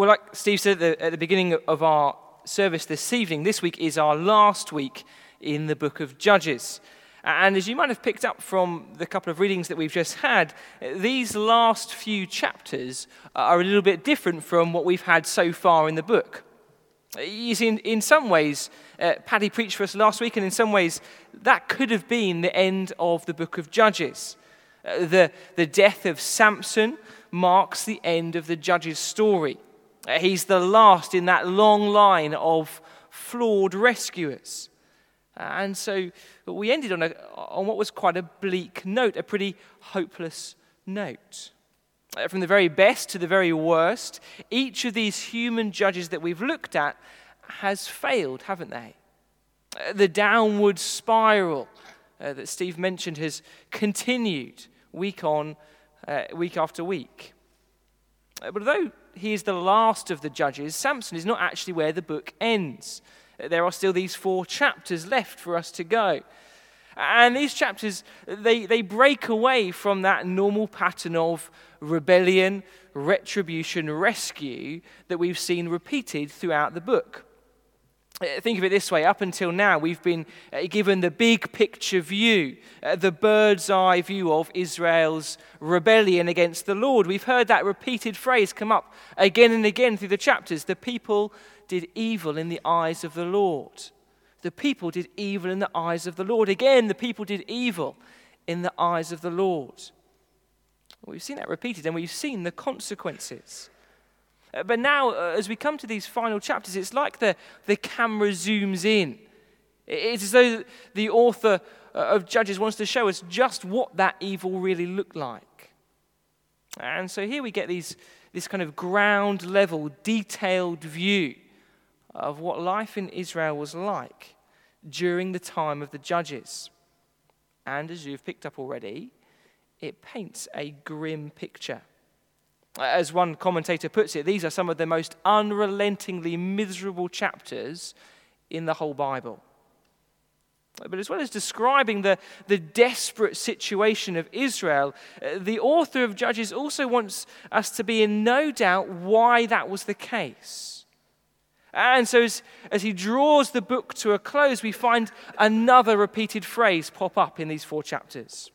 Well, like Steve said at the, at the beginning of our service this evening, this week is our last week in the book of Judges. And as you might have picked up from the couple of readings that we've just had, these last few chapters are a little bit different from what we've had so far in the book. You see, in, in some ways, uh, Paddy preached for us last week, and in some ways, that could have been the end of the book of Judges. Uh, the, the death of Samson marks the end of the Judges' story. He's the last in that long line of flawed rescuers. And so we ended on, a, on what was quite a bleak note, a pretty hopeless note. Uh, from the very best to the very worst, each of these human judges that we've looked at has failed, haven't they? Uh, the downward spiral uh, that Steve mentioned has continued week on, uh, week after week. Uh, but although he is the last of the judges, Samson is not actually where the book ends. There are still these four chapters left for us to go. And these chapters, they, they break away from that normal pattern of rebellion, retribution, rescue that we've seen repeated throughout the book. Uh, think of it this way up until now, we've been uh, given the big picture view, uh, the bird's eye view of Israel's rebellion against the Lord. We've heard that repeated phrase come up again and again through the chapters. The people did evil in the eyes of the Lord. The people did evil in the eyes of the Lord. Again, the people did evil in the eyes of the Lord. We've seen that repeated and we've seen the consequences. Uh, but now, uh, as we come to these final chapters, it's like the, the camera zooms in. It's as though the author uh, of Judges wants to show us just what that evil really looked like. And so here we get these, this kind of ground level, detailed view of what life in Israel was like during the time of the Judges. And as you've picked up already, it paints a grim picture. As one commentator puts it, these are some of the most unrelentingly miserable chapters in the whole Bible. But as well as describing the, the desperate situation of Israel, uh, the author of Judges also wants us to be in no doubt why that was the case. And so, as, as he draws the book to a close, we find another repeated phrase pop up in these four chapters.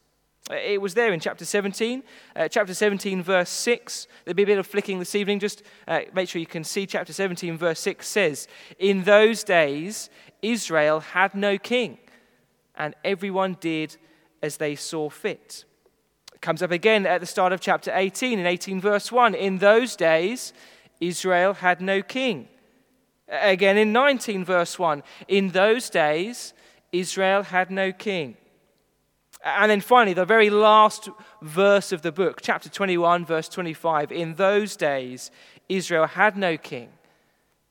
It was there in chapter 17. Uh, chapter 17, verse 6. There'll be a bit of flicking this evening. Just uh, make sure you can see chapter 17, verse 6 says, In those days, Israel had no king, and everyone did as they saw fit. It comes up again at the start of chapter 18, in 18, verse 1. In those days, Israel had no king. Again in 19, verse 1. In those days, Israel had no king. And then finally, the very last verse of the book, chapter 21, verse 25. In those days, Israel had no king.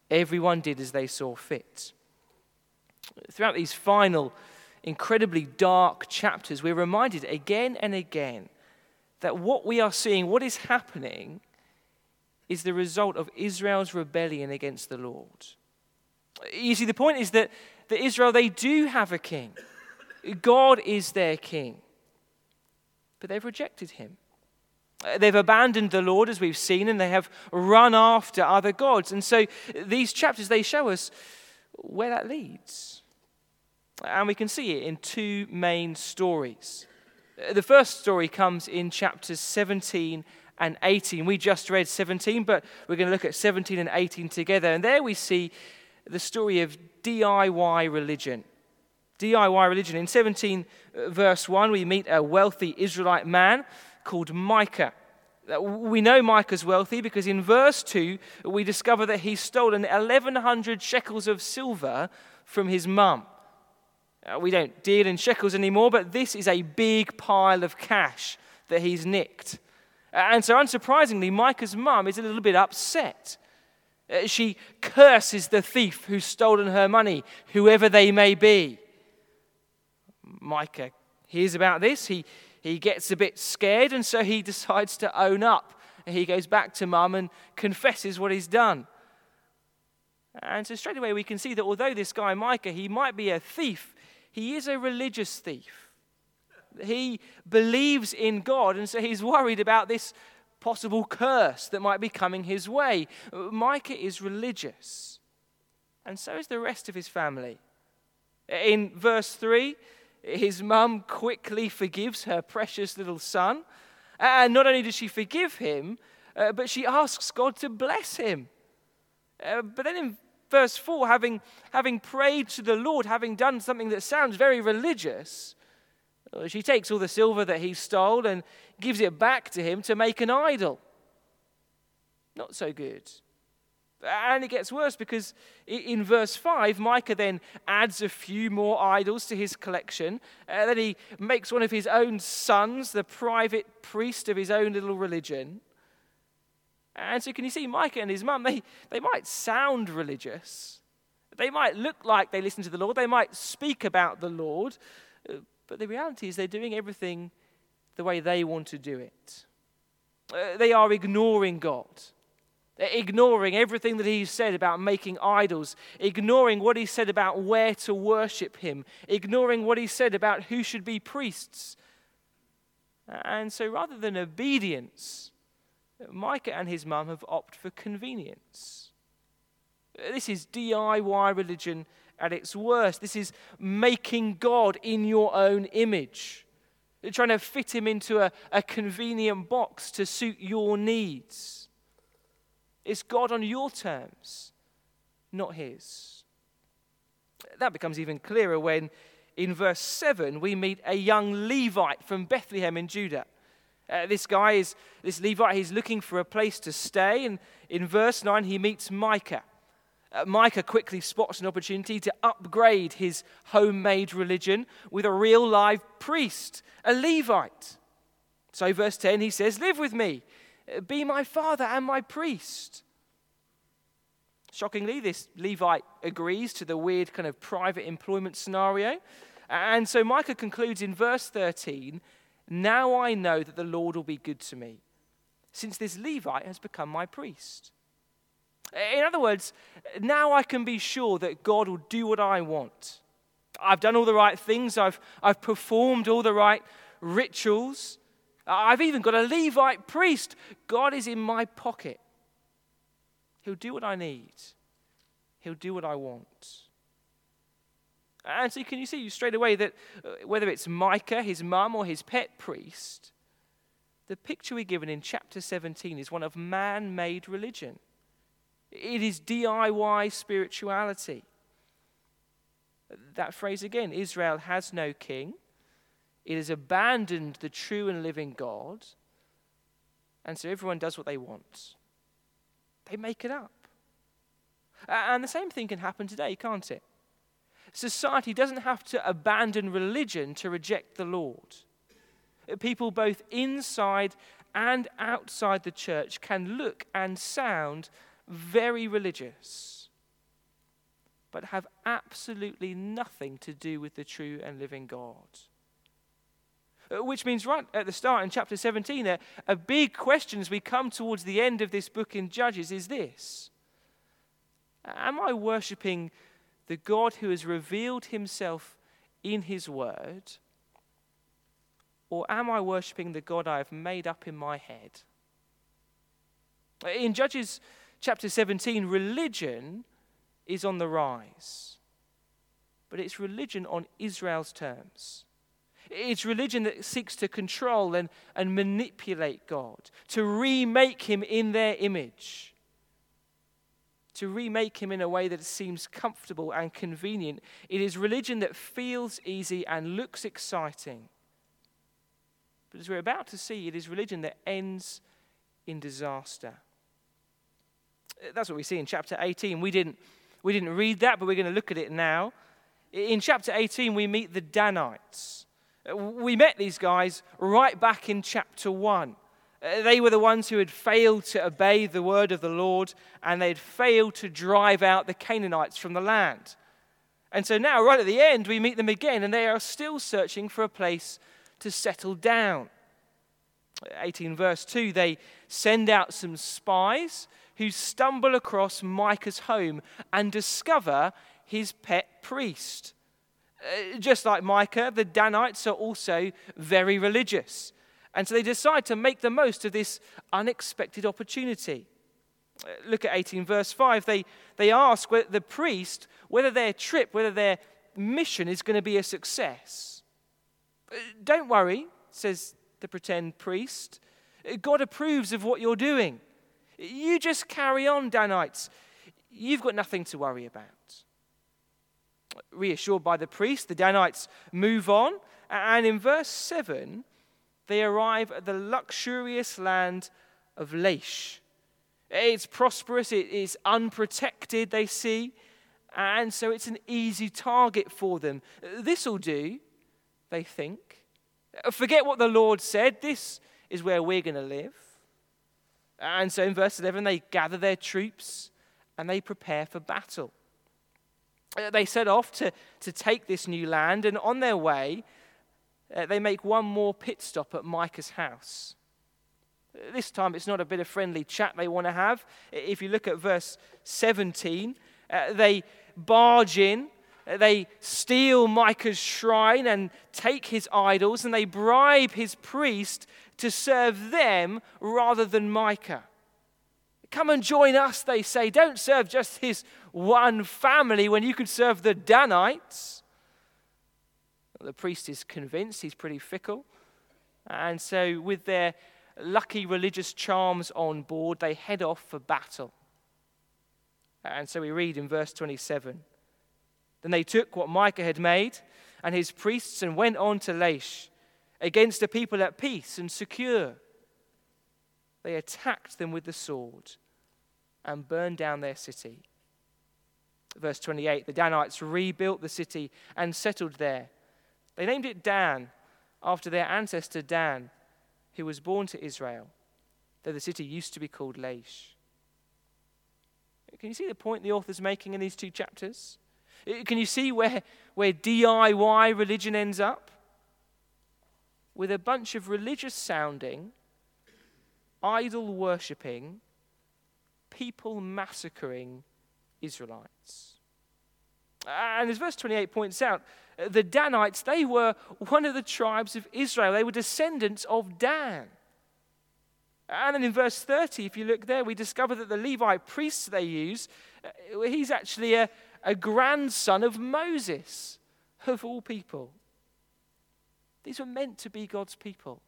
Everyone did as they saw fit. Throughout these final, incredibly dark chapters, we're reminded again and again that what we are seeing, what is happening, is the result of Israel's rebellion against the Lord. You see, the point is that, that Israel, they do have a king. God is their king. But they've rejected him. Uh, they've abandoned the Lord, as we've seen, and they have run after other gods. And so these chapters, they show us where that leads. And we can see it in two main stories. Uh, the first story comes in chapters 17 and 18. We just read 17, but we're going to look at 17 and 18 together. And there we see the story of DIY religion. DIY religion. In 17, uh, verse 1, we meet a wealthy Israelite man called Micah. Uh, we know Micah's wealthy because in verse 2, we discover that he's stolen 1,100 shekels of silver from his mum. Uh, we don't deal in shekels anymore, but this is a big pile of cash that he's nicked. And so, unsurprisingly, Micah's mum is a little bit upset. She curses the thief who's stolen her money, whoever they may be. Micah hears about this. He, he gets a bit scared, and so he decides to own up. He goes back to mum and confesses what he's done. And so straight away we can see that although this guy Micah, he might be a thief, he is a religious thief. He believes in God, and so he's worried about this possible curse that might be coming his way. Micah is religious, and so is the rest of his family. In verse 3, his mum quickly forgives her precious little son. And not only does she forgive him, uh, but she asks God to bless him. Uh, but then in verse 4, having, having prayed to the Lord, having done something that sounds very religious, uh, she takes all the silver that he stole and gives it back to him to make an idol. Not so good. And it gets worse because in verse 5, Micah then adds a few more idols to his collection. Uh, then he makes one of his own sons the private priest of his own little religion. And so, can you see, Micah and his mum, they, they might sound religious. They might look like they listen to the Lord. They might speak about the Lord. Uh, but the reality is, they're doing everything the way they want to do it. Uh, they are ignoring God ignoring everything that he said about making idols, ignoring what he said about where to worship him, ignoring what he said about who should be priests. And so rather than obedience, Micah and his mum have opted for convenience. This is DIY religion at its worst. This is making God in your own image. You're trying to fit him into a, a convenient box to suit your needs. It's God on your terms, not His. That becomes even clearer when, in verse 7, we meet a young Levite from Bethlehem in Judah. Uh, this guy is, this Levite, he's looking for a place to stay. And in verse 9, he meets Micah. Uh, Micah quickly spots an opportunity to upgrade his homemade religion with a real live priest, a Levite. So, verse 10, he says, Live with me be my father and my priest. Shockingly, this Levite agrees to the weird kind of private employment scenario. And so Micah concludes in verse 13 Now I know that the Lord will be good to me, since this Levite has become my priest. In other words, now I can be sure that God will do what I want. I've done all the right things, I've, I've performed all the right rituals. I've even got a Levite priest. God is in my pocket. He'll do what I need, He'll do what I want. And so, can you see straight away that uh, whether it's Micah, his mum, or his pet priest, the picture we're given in chapter 17 is one of man made religion. It is DIY spirituality. That phrase again Israel has no king. It has abandoned the true and living God. And so everyone does what they want. They make it up. And the same thing can happen today, can't it? Society doesn't have to abandon religion to reject the Lord. People both inside and outside the church can look and sound very religious, but have absolutely nothing to do with the true and living God. Uh, which means, right at the start in chapter 17, a, a big question as we come towards the end of this book in Judges is this Am I worshipping the God who has revealed himself in his word? Or am I worshipping the God I have made up in my head? In Judges chapter 17, religion is on the rise, but it's religion on Israel's terms. It's religion that seeks to control and, and manipulate God, to remake him in their image, to remake him in a way that seems comfortable and convenient. It is religion that feels easy and looks exciting. But as we're about to see, it is religion that ends in disaster. That's what we see in chapter 18. We didn't, we didn't read that, but we're going to look at it now. In chapter 18, we meet the Danites. We met these guys right back in chapter 1. Uh, they were the ones who had failed to obey the word of the Lord and they had failed to drive out the Canaanites from the land. And so now, right at the end, we meet them again and they are still searching for a place to settle down. 18 verse 2 they send out some spies who stumble across Micah's home and discover his pet priest. Uh, just like Micah, the Danites are also very religious. And so they decide to make the most of this unexpected opportunity. Uh, look at 18, verse 5. They, they ask the priest whether their trip, whether their mission is going to be a success. Uh, don't worry, says the pretend priest. God approves of what you're doing. You just carry on, Danites. You've got nothing to worry about. Reassured by the priest, the Danites move on. And in verse 7, they arrive at the luxurious land of Laish. It's prosperous, it is unprotected, they see, and so it's an easy target for them. This'll do, they think. Forget what the Lord said, this is where we're going to live. And so in verse 11, they gather their troops and they prepare for battle. They set off to, to take this new land, and on their way, uh, they make one more pit stop at Micah's house. This time it's not a bit of friendly chat they want to have. If you look at verse 17, uh, they barge in, uh, they steal Micah's shrine and take his idols, and they bribe his priest to serve them rather than Micah. Come and join us, they say. Don't serve just his one family when you could serve the Danites. The priest is convinced, he's pretty fickle. And so, with their lucky religious charms on board, they head off for battle. And so we read in verse 27 Then they took what Micah had made and his priests and went on to Laish against a people at peace and secure. They attacked them with the sword and burned down their city. Verse 28 The Danites rebuilt the city and settled there. They named it Dan after their ancestor Dan, who was born to Israel, though the city used to be called Laish. Can you see the point the author's making in these two chapters? Can you see where, where DIY religion ends up? With a bunch of religious sounding, idol worshipping, people massacring Israelites. And as verse 28 points out, the Danites, they were one of the tribes of Israel. They were descendants of Dan. And then in verse 30, if you look there, we discover that the Levite priest they use, uh, he's actually a, a grandson of Moses, of all people. These were meant to be God's people.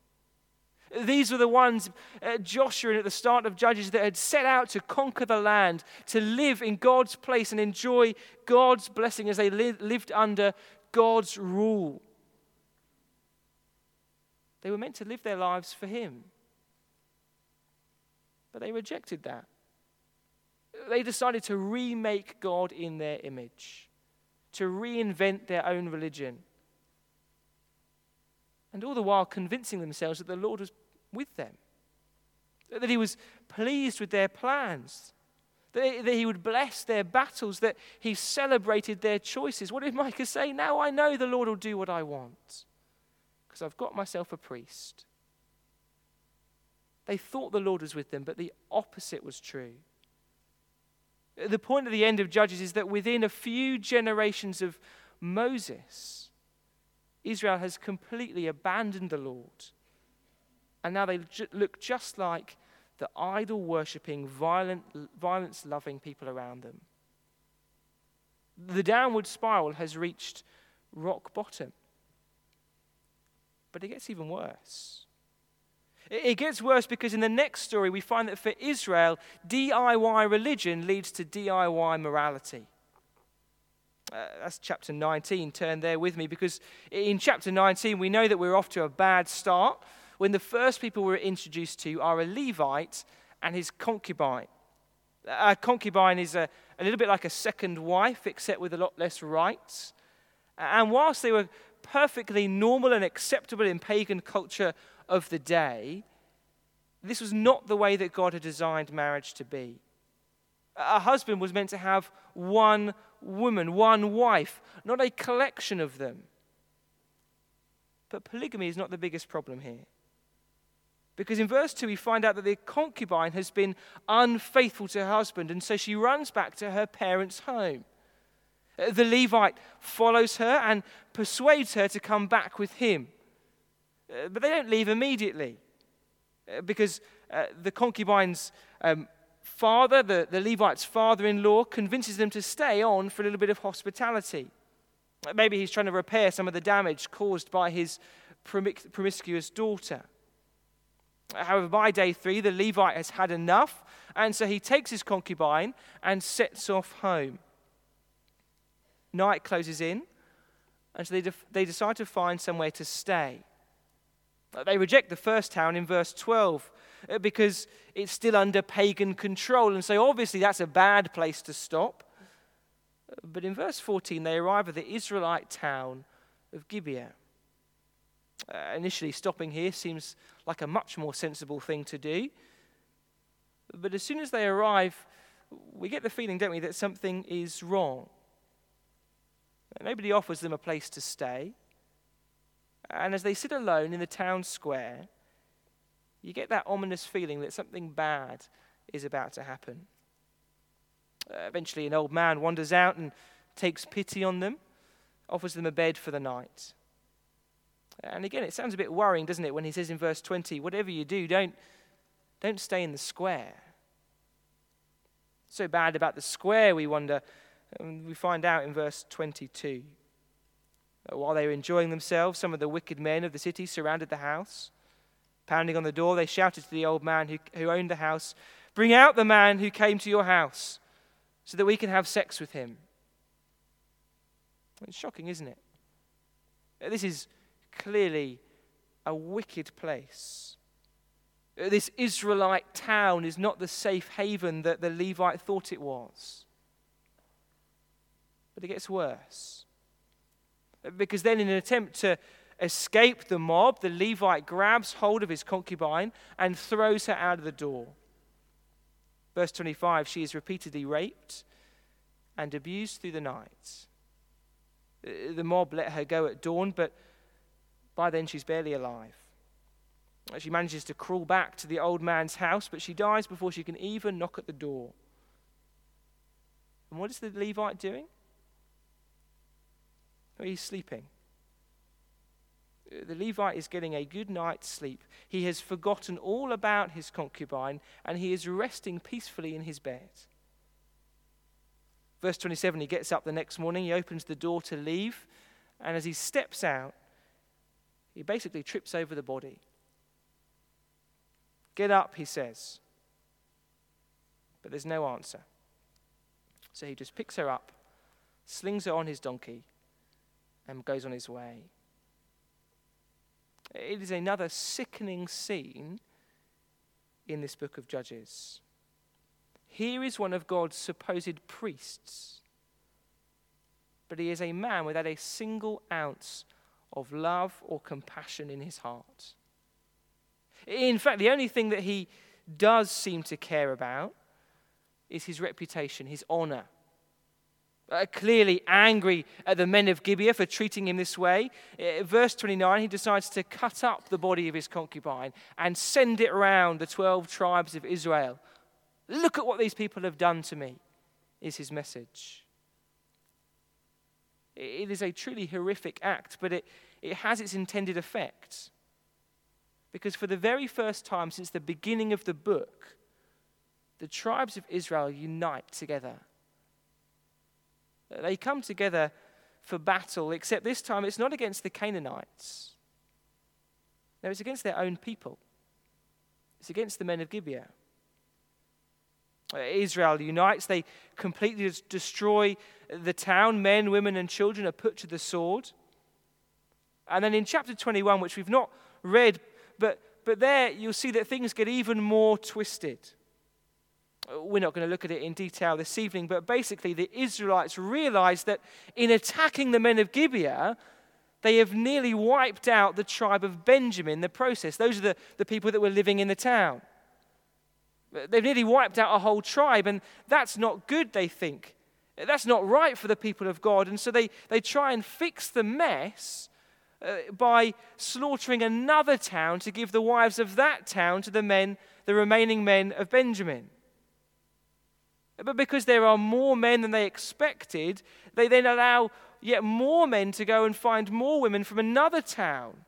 These were the ones, uh, Joshua and at the start of Judges, that had set out to conquer the land, to live in God's place and enjoy God's blessing as they li- lived under God's rule. They were meant to live their lives for Him. But they rejected that. They decided to remake God in their image, to reinvent their own religion. And all the while convincing themselves that the Lord was with them, that He was pleased with their plans, that He would bless their battles, that He celebrated their choices. What did Micah say? Now I know the Lord will do what I want because I've got myself a priest. They thought the Lord was with them, but the opposite was true. The point at the end of Judges is that within a few generations of Moses, Israel has completely abandoned the Lord. And now they look just like the idol worshipping, violence loving people around them. The downward spiral has reached rock bottom. But it gets even worse. It gets worse because in the next story, we find that for Israel, DIY religion leads to DIY morality. Uh, that's chapter 19. Turn there with me because in chapter 19, we know that we're off to a bad start when the first people we're introduced to are a Levite and his concubine. A concubine is a, a little bit like a second wife, except with a lot less rights. And whilst they were perfectly normal and acceptable in pagan culture of the day, this was not the way that God had designed marriage to be. A husband was meant to have one woman, one wife, not a collection of them. But polygamy is not the biggest problem here. Because in verse 2, we find out that the concubine has been unfaithful to her husband, and so she runs back to her parents' home. The Levite follows her and persuades her to come back with him. Uh, but they don't leave immediately uh, because uh, the concubine's um, father, the, the Levite's father in law, convinces them to stay on for a little bit of hospitality. Maybe he's trying to repair some of the damage caused by his promiscuous daughter. However, by day three, the Levite has had enough, and so he takes his concubine and sets off home. Night closes in, and so they, they decide to find somewhere to stay. They reject the first town in verse 12 uh, because it's still under pagan control, and so obviously that's a bad place to stop. But in verse 14, they arrive at the Israelite town of Gibeah. Uh, initially, stopping here seems like a much more sensible thing to do. But as soon as they arrive, we get the feeling, don't we, that something is wrong. Nobody offers them a place to stay. And as they sit alone in the town square, you get that ominous feeling that something bad is about to happen. Uh, eventually, an old man wanders out and takes pity on them, offers them a bed for the night. And again, it sounds a bit worrying, doesn't it, when he says in verse 20, whatever you do, don't, don't stay in the square. So bad about the square, we wonder. And we find out in verse 22. While they were enjoying themselves, some of the wicked men of the city surrounded the house. Pounding on the door, they shouted to the old man who, who owned the house, Bring out the man who came to your house so that we can have sex with him. It's shocking, isn't it? This is clearly a wicked place. This Israelite town is not the safe haven that the Levite thought it was. But it gets worse. Because then, in an attempt to escape the mob, the Levite grabs hold of his concubine and throws her out of the door. Verse 25 she is repeatedly raped and abused through the night. The mob let her go at dawn, but by then, she's barely alive. She manages to crawl back to the old man's house, but she dies before she can even knock at the door. And what is the Levite doing? Well, he's sleeping. The Levite is getting a good night's sleep. He has forgotten all about his concubine and he is resting peacefully in his bed. Verse 27 he gets up the next morning, he opens the door to leave, and as he steps out, he basically trips over the body. Get up, he says. But there's no answer. So he just picks her up, slings her on his donkey, and goes on his way. It is another sickening scene in this book of Judges. Here is one of God's supposed priests, but he is a man without a single ounce of love or compassion in his heart. In fact, the only thing that he does seem to care about is his reputation, his honor. Uh, clearly angry at the men of Gibeah for treating him this way. Uh, verse 29, he decides to cut up the body of his concubine and send it around the 12 tribes of Israel. Look at what these people have done to me, is his message. It is a truly horrific act, but it, it has its intended effect. Because for the very first time since the beginning of the book, the tribes of Israel unite together. Uh, they come together for battle, except this time it's not against the Canaanites. No, it's against their own people. It's against the men of Gibeah. Uh, Israel unites, they completely destroy the town. Men, women, and children are put to the sword. And then in chapter 21, which we've not read, but, but there you'll see that things get even more twisted. We're not going to look at it in detail this evening, but basically, the Israelites realize that in attacking the men of Gibeah, they have nearly wiped out the tribe of Benjamin in the process. Those are the, the people that were living in the town. They've nearly wiped out a whole tribe, and that's not good, they think. That's not right for the people of God. And so they, they try and fix the mess uh, by slaughtering another town to give the wives of that town to the men, the remaining men of Benjamin. But because there are more men than they expected, they then allow yet more men to go and find more women from another town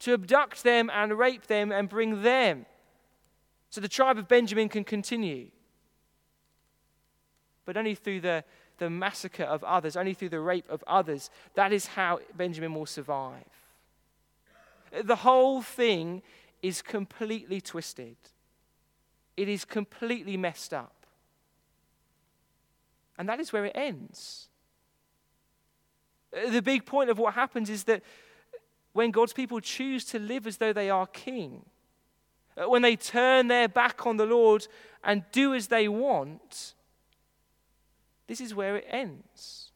to abduct them and rape them and bring them so the tribe of Benjamin can continue. But only through the, the massacre of others, only through the rape of others, that is how Benjamin will survive. The whole thing is completely twisted, it is completely messed up. And that is where it ends. The big point of what happens is that when God's people choose to live as though they are king, uh, when they turn their back on the Lord and do as they want, this is where it ends.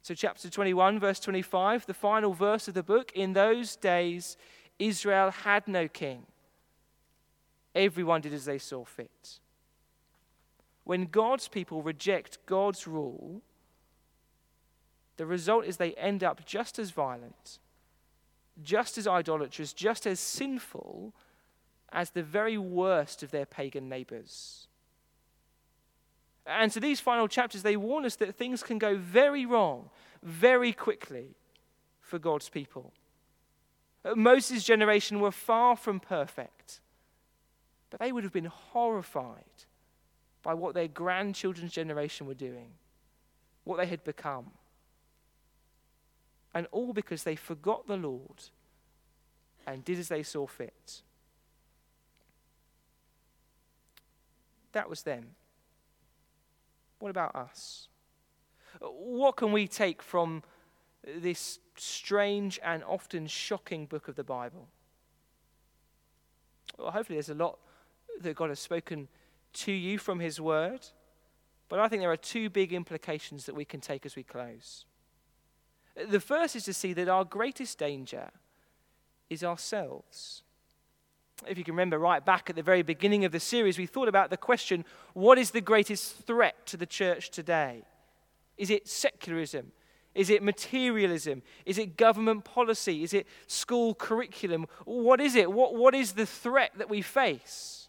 So, chapter 21, verse 25, the final verse of the book in those days, Israel had no king. Everyone did as they saw fit when God's people reject God's rule, the result is they end up just as violent, just as idolatrous, just as sinful as the very worst of their pagan neighbors. And so these final chapters, they warn us that things can go very wrong very quickly for God's people. Moses' generation were far from perfect, but they would have been horrified by what their grandchildren's generation were doing, what they had become. And all because they forgot the Lord and did as they saw fit. That was them. What about us? What can we take from this strange and often shocking book of the Bible? Well, hopefully, there's a lot that God has spoken to you from His Word. But I think there are two big implications that we can take as we close. The first is to see that our greatest danger is ourselves. If you can remember right back at the very beginning of the series, we thought about the question what is the greatest threat to the church today? Is it secularism? Is it materialism? Is it government policy? Is it school curriculum? What is it? What, what is the threat that we face?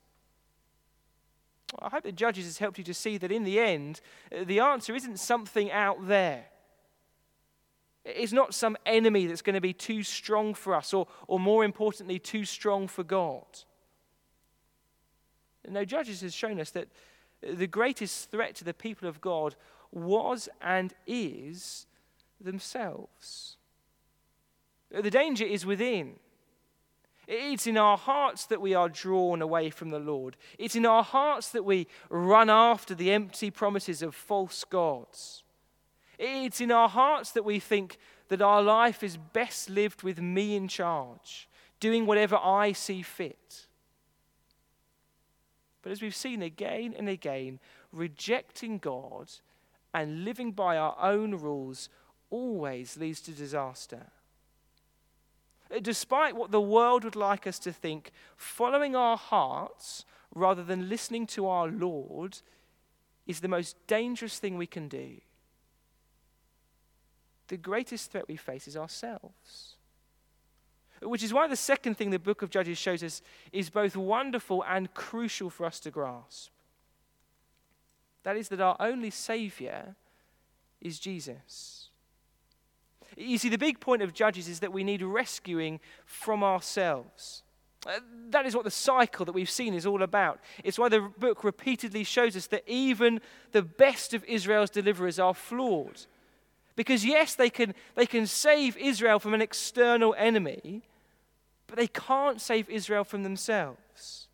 I hope the Judges has helped you to see that in the end, uh, the answer isn't something out there. It's not some enemy that's going to be too strong for us, or, or more importantly, too strong for God. No, Judges has shown us that the greatest threat to the people of God was and is themselves. The danger is within. It's in our hearts that we are drawn away from the Lord. It's in our hearts that we run after the empty promises of false gods. It's in our hearts that we think that our life is best lived with me in charge, doing whatever I see fit. But as we've seen again and again, rejecting God and living by our own rules always leads to disaster. Uh, despite what the world would like us to think, following our hearts rather than listening to our Lord is the most dangerous thing we can do. The greatest threat we face is ourselves. Which is why the second thing the book of Judges shows us is both wonderful and crucial for us to grasp. That is, that our only Savior is Jesus. You see, the big point of Judges is that we need rescuing from ourselves. Uh, that is what the cycle that we've seen is all about. It's why the book repeatedly shows us that even the best of Israel's deliverers are flawed. Because, yes, they can, they can save Israel from an external enemy, but they can't save Israel from themselves.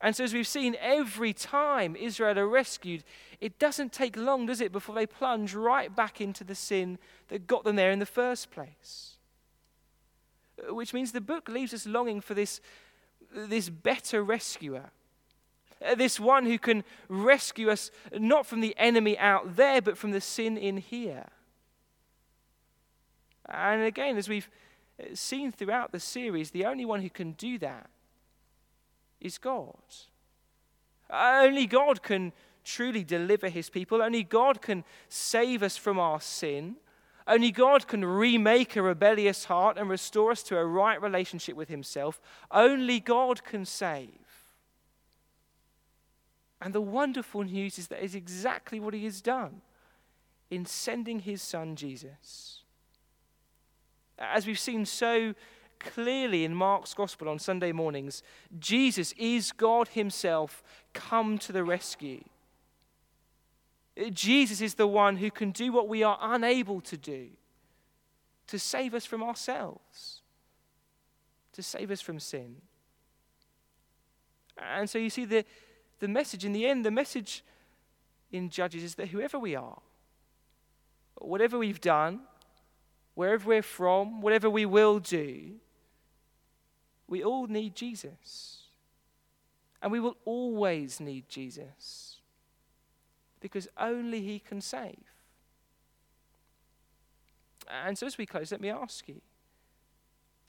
And so, as we've seen, every time Israel are rescued, it doesn't take long, does it, before they plunge right back into the sin that got them there in the first place. Uh, which means the book leaves us longing for this, this better rescuer. Uh, this one who can rescue us not from the enemy out there, but from the sin in here. And again, as we've uh, seen throughout the series, the only one who can do that is God. Only God can truly deliver his people. Only God can save us from our sin. Only God can remake a rebellious heart and restore us to a right relationship with himself. Only God can save. And the wonderful news is that is exactly what he has done in sending his son Jesus. As we've seen so clearly in Mark's Gospel on Sunday mornings, Jesus is God Himself come to the rescue. Jesus is the one who can do what we are unable to do to save us from ourselves, to save us from sin. And so you see, the, the message in the end, the message in Judges is that whoever we are, whatever we've done, wherever we're from, whatever we will do, we all need Jesus. And we will always need Jesus. Because only He can save. And so, as we close, let me ask you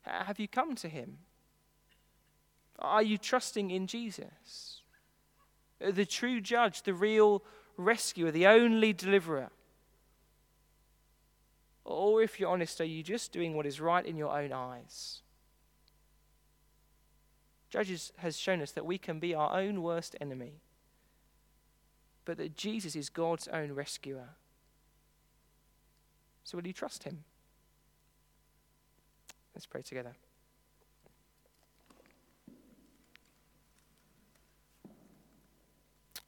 have you come to Him? Are you trusting in Jesus? Uh, the true judge, the real rescuer, the only deliverer? Or, if you're honest, are you just doing what is right in your own eyes? Judges has shown us that we can be our own worst enemy, but that Jesus is God's own rescuer. So, will you trust him? Let's pray together.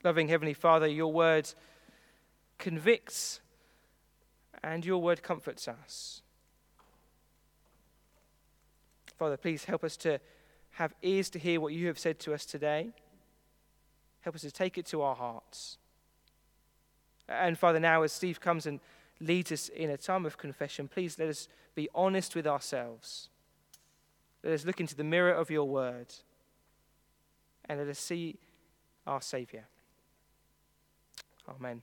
Loving Heavenly Father, your word convicts and your word comforts us. Father, please help us to have ears to hear what you have said to us today. Help us to take it to our hearts. And Father, now as Steve comes and leads us in a time of confession, please let us be honest with ourselves. Let us look into the mirror of your word and let us see our Savior. Amen.